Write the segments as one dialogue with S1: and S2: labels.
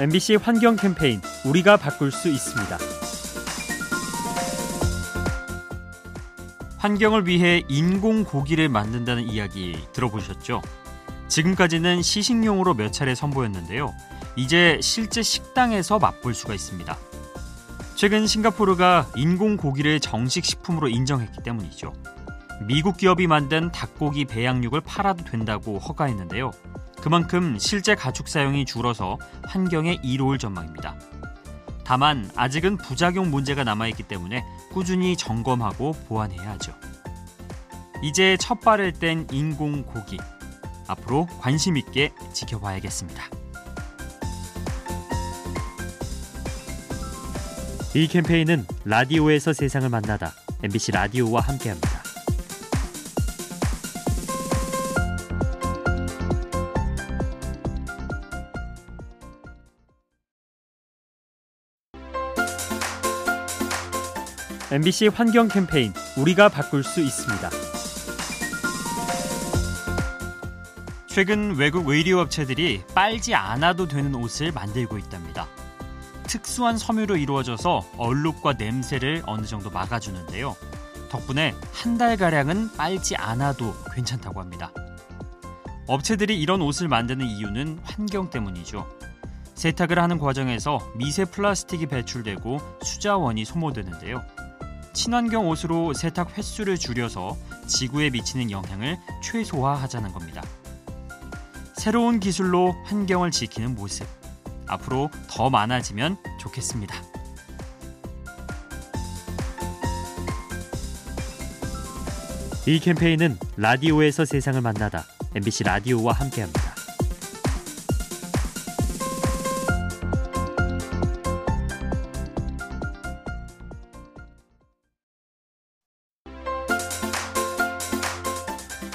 S1: MBC 환경 캠페인 우리가 바꿀 수 있습니다. 환경을 위해 인공 고기를 만든다는 이야기 들어보셨죠? 지금까지는 시식용으로 몇 차례 선보였는데요. 이제 실제 식당에서 맛볼 수가 있습니다. 최근 싱가포르가 인공 고기를 정식 식품으로 인정했기 때문이죠. 미국 기업이 만든 닭고기 배양육을 팔아도 된다고 허가했는데요. 그만큼 실제 가축 사용이 줄어서 환경에 이로울 전망입니다. 다만 아직은 부작용 문제가 남아있기 때문에 꾸준히 점검하고 보완해야 하죠. 이제 첫 발을 뗀 인공 고기. 앞으로 관심 있게 지켜봐야겠습니다. 이 캠페인은 라디오에서 세상을 만나다 MBC 라디오와 함께합니다. MBC 환경 캠페인 우리가 바꿀 수 있습니다. 최근 외국 의류업체들이 빨지 않아도 되는 옷을 만들고 있답니다. 특수한 섬유로 이루어져서 얼룩과 냄새를 어느 정도 막아주는데요. 덕분에 한 달가량은 빨지 않아도 괜찮다고 합니다. 업체들이 이런 옷을 만드는 이유는 환경 때문이죠. 세탁을 하는 과정에서 미세 플라스틱이 배출되고 수자원이 소모되는데요. 친환경 옷으로 세탁 횟수를 줄여서 지구에 미치는 영향을 최소화하자는 겁니다. 새로운 기술로 환경을 지키는 모습. 앞으로 더 많아지면 좋겠습니다. 이 캠페인은 라디오에서 세상을 만나다 MBC 라디오와 함께합니다.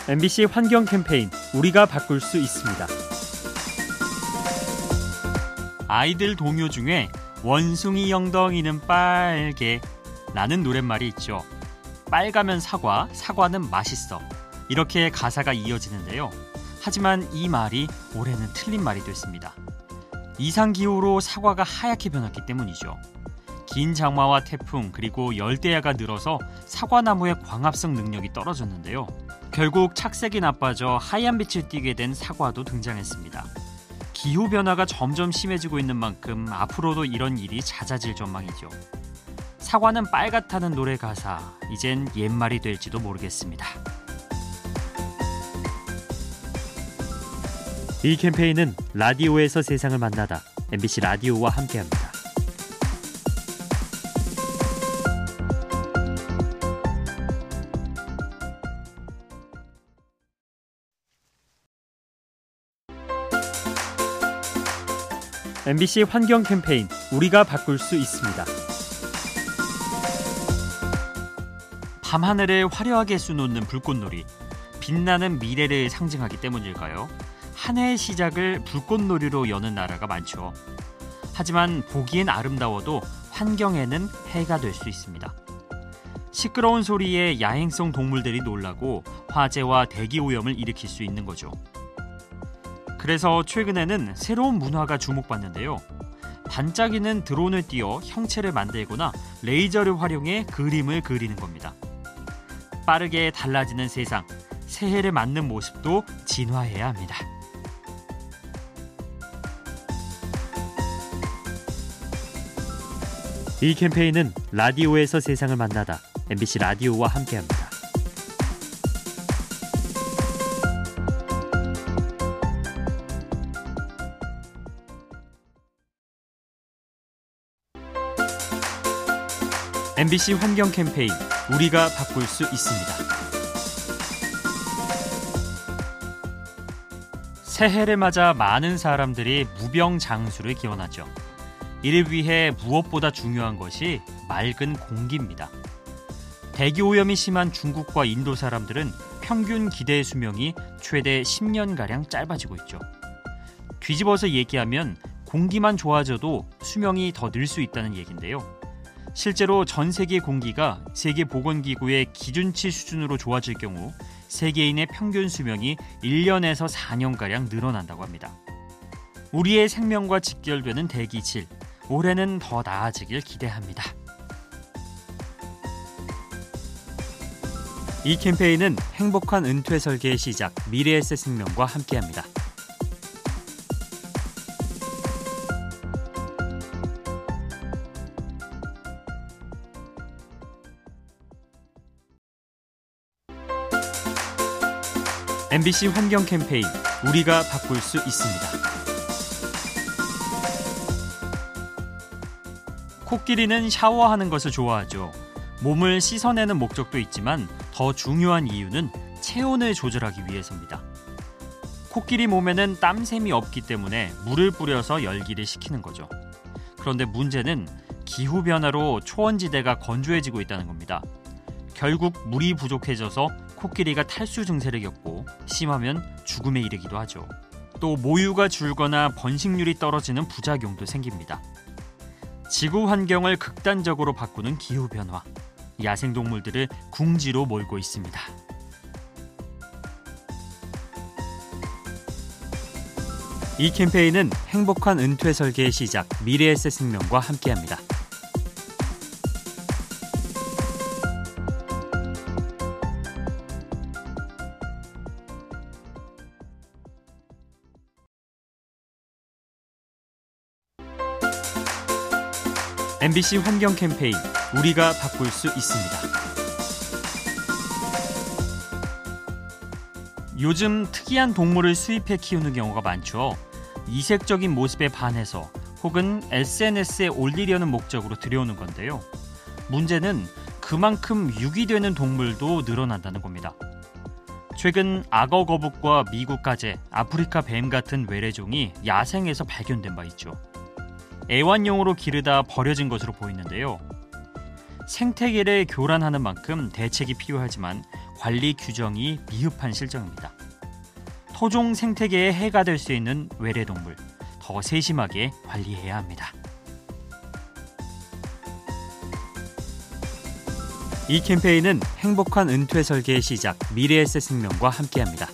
S1: MBC 환경 캠페인 우리가 바꿀 수 있습니다. 아이들 동요 중에 원숭이 영덩이는 빨개 라는 노랫말이 있죠. 빨가면 사과, 사과는 맛있어. 이렇게 가사가 이어지는데요. 하지만 이 말이 올해는 틀린 말이 됐습니다. 이상기후로 사과가 하얗게 변했기 때문이죠. 긴 장마와 태풍 그리고 열대야가 늘어서 사과나무의 광합성 능력이 떨어졌는데요. 결국 착색이 나빠져 하얀 빛을 띠게 된 사과도 등장했습니다. 기후 변화가 점점 심해지고 있는 만큼 앞으로도 이런 일이 잦아질 전망이죠. 사과는 빨갛다는 노래 가사 이젠 옛말이 될지도 모르겠습니다. 이 캠페인은 라디오에서 세상을 만나다 MBC 라디오와 함께합니다. MBC 환경 캠페인 우리가 바꿀 수 있습니다. 밤하늘을 화려하게 수놓는 불꽃놀이. 빛나는 미래를 상징하기 때문일까요? 한 해의 시작을 불꽃놀이로 여는 나라가 많죠. 하지만 보기엔 아름다워도 환경에는 해가 될 수 있습니다. 시끄러운 소리에 야행성 동물들이 놀라고 화재와 대기 오염을 일으킬 수 있는 거죠. 그래서 최근에는 새로운 문화가 주목받는데요. 반짝이는 드론을 띄워 형체를 만들거나 레이저를 활용해 그림을 그리는 겁니다. 빠르게 달라지는 세상, 새해를 맞는 모습도 진화해야 합니다. 이 캠페인은 라디오에서 세상을 만나다 MBC 라디오와 함께합니다. MBC 환경 캠페인 우리가 바꿀 수 있습니다. 새해를 맞아 많은 사람들이 무병장수를 기원하죠. 이를 위해 무엇보다 중요한 것이 맑은 공기입니다. 대기 오염이 심한 중국과 인도 사람들은 평균 기대 수명이 최대 10년가량 짧아지고 있죠. 뒤집어서 얘기하면 공기만 좋아져도 수명이 더 늘 수 있다는 얘긴데요. 실제로 전 세계 공기가 세계 보건기구의 기준치 수준으로 좋아질 경우 세계인의 평균 수명이 1년에서 4년가량 늘어난다고 합니다. 우리의 생명과 직결되는 대기질. 올해는 더 나아지길 기대합니다. 이 캠페인은 행복한 은퇴 설계의 시작 미래에셋 생명과 함께합니다. MBC 환경 캠페인 우리가 바꿀 수 있습니다. 코끼리는 샤워하는 것을 좋아하죠. 몸을 씻어내는 목적도 있지만 더 중요한 이유는 체온을 조절하기 위해서입니다. 코끼리 몸에는 땀샘이 없기 때문에 물을 뿌려서 열기를 식히는 거죠. 그런데 문제는 기후 변화로 초원지대가 건조해지고 있다는 겁니다. 결국 물이 부족해져서 코끼리가 탈수 증세를 겪고 심하면 죽음에 이르기도 하죠. 또 모유가 줄거나 번식률이 떨어지는 부작용도 생깁니다. 지구 환경을 극단적으로 바꾸는 기후 변화. 야생 동물들을 궁지로 몰고 있습니다. 이 캠페인은 행복한 은퇴 설계의 시작 미래에셋 생명과 함께합니다. MBC 환경 캠페인 우리가 바꿀 수 있습니다. 요즘 특이한 동물을 수입해 키우는 경우가 많죠. 이색적인 모습에 반해서 혹은 SNS에 올리려는 목적으로 들여오는 건데요. 문제는 그만큼 유기되는 동물도 늘어난다는 겁니다. 최근 악어 거북과 미국 가재, 아프리카 뱀 같은 외래종이 야생에서 발견된 바 있죠. 애완용으로 기르다 버려진 것으로 보이는데요. 생태계를 교란하는 만큼 대책이 필요하지만 관리 규정이 미흡한 실정입니다. 토종 생태계에 해가 될 수 있는 외래동물 더 세심하게 관리해야 합니다. 이 캠페인은 행복한 은퇴 설계의 시작 미래에셋 생명과 함께합니다.